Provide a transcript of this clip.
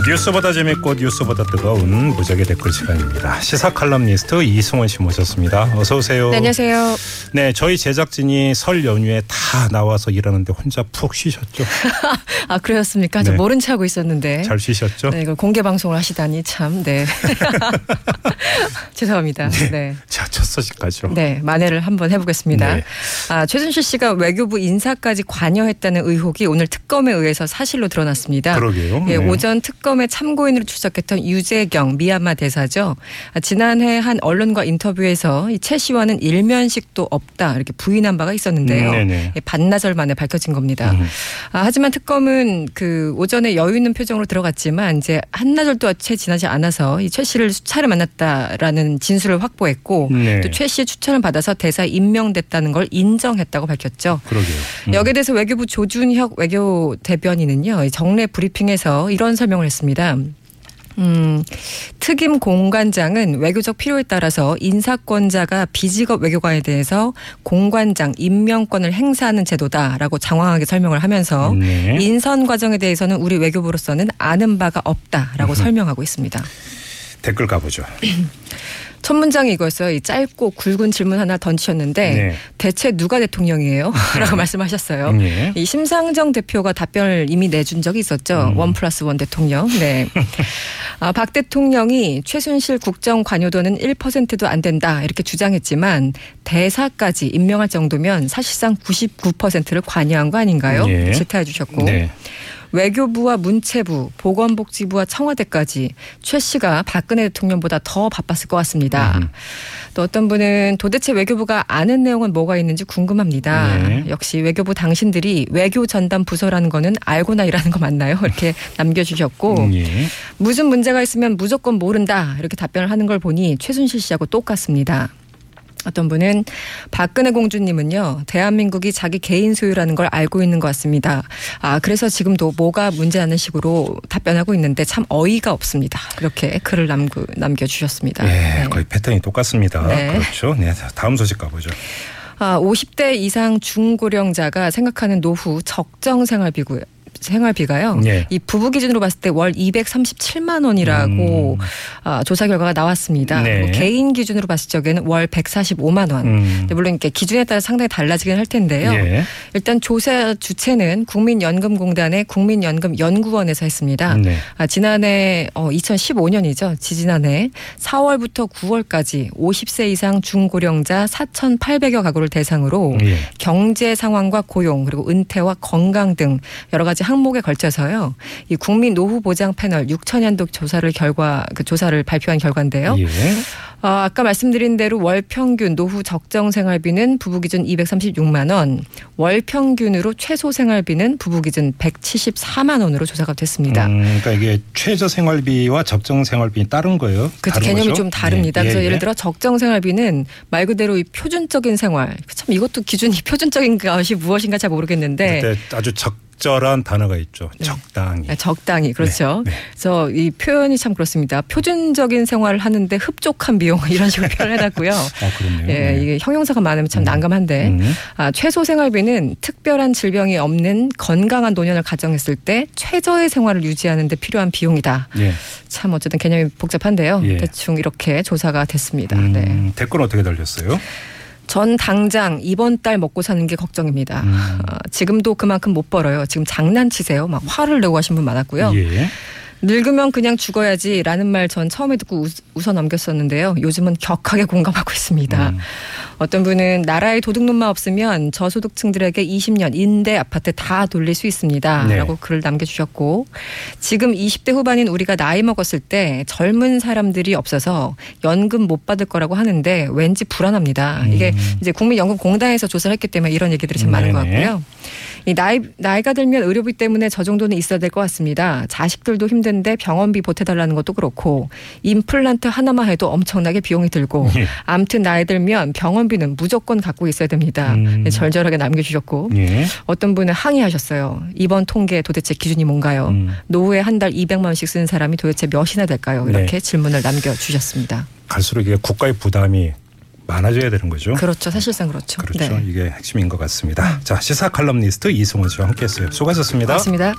네, 뉴스보다 재밌고 뉴스보다 뜨거운 무적의 댓글 시간입니다. 시사 칼럼니스트 이승원 씨 모셨습니다. 어서 오세요. 네, 안녕하세요. 네, 저희 제작진이 설 연휴에 다 나와서 일하는데 혼자 푹 쉬셨죠? 아, 그러셨습니까? 저 네. 모른 체 하고 있었는데. 잘 쉬셨죠? 네, 이걸 공개 방송을 하시다니 참, 네. 죄송합니다. 네. 자, 첫 소식 가죠. 네, 만회를 한번 해보겠습니다. 네. 아, 최순실 씨가 외교부 인사까지 관여했다는 의혹이 오늘 특검에 의해서 사실로 드러났습니다. 그러게요. 예, 네. 오전 특검 의 참고인으로 출석했던 유재경 미얀마 대사죠. 아, 지난해 한 언론과 인터뷰에서 이최 씨와는 일면식도 없다 이렇게 부인한 바가 있었는데요. 음, 네네. 예, 반나절 만에 밝혀진 겁니다. 음. 아, 하지만 특검은 그 오전에 여유 있는 표정으로 들어갔지만 이제 한나절도 채 지나지 않아서 이최 씨를 수차례 만났다라는 진술을 확보했고 네. 또최 씨의 추천을 받아서 대사 임명됐다는 걸 인정했다고 밝혔죠. 그러게요. 음. 여기에 대해서 외교부 조준혁 외교 대변인은요 이 정례 브리핑에서 이런 설명을 했습니다. 음, 특임 공관장은 외교적 필요에 따라서 인사권자가 비직업 외교관에 대해서 공관장 임명권을 행사하는 제도다라고 장황하게 설명을 하면서 네. 인선 과정에 대해서는 우리 외교부로서는 아는 바가 없다라고 설명하고 있습니다. 댓글 가보죠. 첫 문장이 이거였어요. 이 짧고 굵은 질문 하나 던지셨는데 네. 대체 누가 대통령이에요? 라고 말씀하셨어요. 네. 이 심상정 대표가 답변을 이미 내준 적이 있었죠. 음. 원 플러스 원 대통령. 네. 아, 박 대통령이 최순실 국정 관여도는 1%도 안 된다 이렇게 주장했지만 대사까지 임명할 정도면 사실상 99%를 관여한 거 아닌가요? 예. 질타해 주셨고 네. 외교부와 문체부, 보건복지부와 청와대까지 최 씨가 박근혜 대통령보다 더 바빴을 것 같습니다. 음. 또 어떤 분은 도대체 외교부가 아는 내용은 뭐가 있는지 궁금합니다. 네. 역시 외교부 당신들이 외교 전담 부서라는 거는 알고나 일하는 거 맞나요? 이렇게 남겨주셨고 음, 예. 무슨 문제가 있으면 무조건 모른다 이렇게 답변을 하는 걸 보니 최순실 씨하고 똑같습니다. 어떤 분은 박근혜 공주님은요 대한민국이 자기 개인 소유라는 걸 알고 있는 것 같습니다. 아 그래서 지금도 뭐가 문제하는 식으로 답변하고 있는데 참 어이가 없습니다. 이렇게 글을 남겨 남겨주셨습니다. 예, 네. 거의 패턴이 똑같습니다. 네. 그렇죠. 네, 다음 소식 가보죠. 아 50대 이상 중고령자가 생각하는 노후 적정 생활비고요. 생활비가요. 예. 이 부부 기준으로 봤을 때 월 237만 원이라고 음. 아, 조사 결과가 나왔습니다. 네. 개인 기준으로 봤을 적에는 월 145만 원. 음. 물론 이렇게 기준에 따라 상당히 달라지긴 할 텐데요. 예. 일단 조사 주체는 국민연금공단의 국민연금연구원에서 했습니다. 네. 아, 지난해 어, 2015년이죠. 지지난해 4월부터 9월까지 50세 이상 중고령자 4,800여 가구를 대상으로 예. 경제 상황과 고용 그리고 은퇴와 건강 등 여러 가지 항목에 걸쳐서요. 이 국민 노후 보장 패널 6천년도 조사를 결과 그 조사를 발표한 결과인데요. 예. 아, 아까 말씀드린 대로 월 평균 노후 적정 생활비는 부부 기준 236만 원, 월 평균으로 최소 생활비는 부부 기준 174만 원으로 조사가 됐습니다. 음, 그러니까 이게 최저 생활비와 적정 생활비 따른 거예요. 그 다른 개념이 거죠? 좀 다릅니다. 예, 그래서 예, 예를 예. 들어 적정 생활비는 말 그대로 이 표준적인 생활. 참 이것도 기준이 표준적인 것이 무엇인가 잘 모르겠는데 아주 적절한 단어가 있죠. 적당히. 네, 적당히 그렇죠. 네, 네. 그래서 이 표현이 참 그렇습니다. 표준적인 생활을 하는데 흡족한 비용 이런 식으로 표현해놨고요. 아, 그렇네요. 예, 네. 이게 형용사가 많으면 참 음. 난감한데 음. 아, 최소 생활비는 특별한 질병이 없는 건강한 노년을 가정했을 때 최저의 생활을 유지하는 데 필요한 비용이다. 예. 참 어쨌든 개념이 복잡한데요. 예. 대충 이렇게 조사가 됐습니다. 음, 네. 댓글 어떻게 달렸어요? 전 당장 이번 달 먹고 사는 게 걱정입니다. 음. 아, 지금도 그만큼 못 벌어요. 지금 장난치세요. 막 화를 내고 하신 분 많았고요. 예. 늙으면 그냥 죽어야지라는 말 전 처음에 듣고 웃, 웃어 넘겼었는데요. 요즘은 격하게 공감하고 있습니다. 음. 어떤 분은 나라의 도둑놈만 없으면 저소득층들에게 20년 임대 아파트 다 돌릴 수 있습니다. 네. 라고 글을 남겨주셨고 지금 20대 후반인 우리가 나이 먹었을 때 젊은 사람들이 없어서 연금 못 받을 거라고 하는데 왠지 불안합니다. 음. 이게 이제 국민연금공단에서 조사를 했기 때문에 이런 얘기들이 참 많은 것 네네. 같고요. 이 나이 나이가 들면 의료비 때문에 저 정도는 있어야 될 것 같습니다. 자식들도 힘든데 병원비 보태달라는 것도 그렇고 임플란트 하나만 해도 엄청나게 비용이 들고 예. 아무튼 나이 들면 병원비 는 무조건 갖고 있어야 됩니다. 음. 네, 절절하게 남겨주셨고 예. 어떤 분은 항의하셨어요. 이번 통계 도대체 기준이 뭔가요? 음. 노후에 한 달 200만 원씩 쓰는 사람이 도대체 몇이나 될까요? 이렇게 네. 질문을 남겨주셨습니다. 갈수록 이게 국가의 부담이 많아져야 되는 거죠. 그렇죠. 사실상 그렇죠. 그렇죠. 네. 이게 핵심인 것 같습니다. 자 시사 칼럼니스트 이승원 씨와 함께했어요. 수고하셨습니다. 고맙습니다.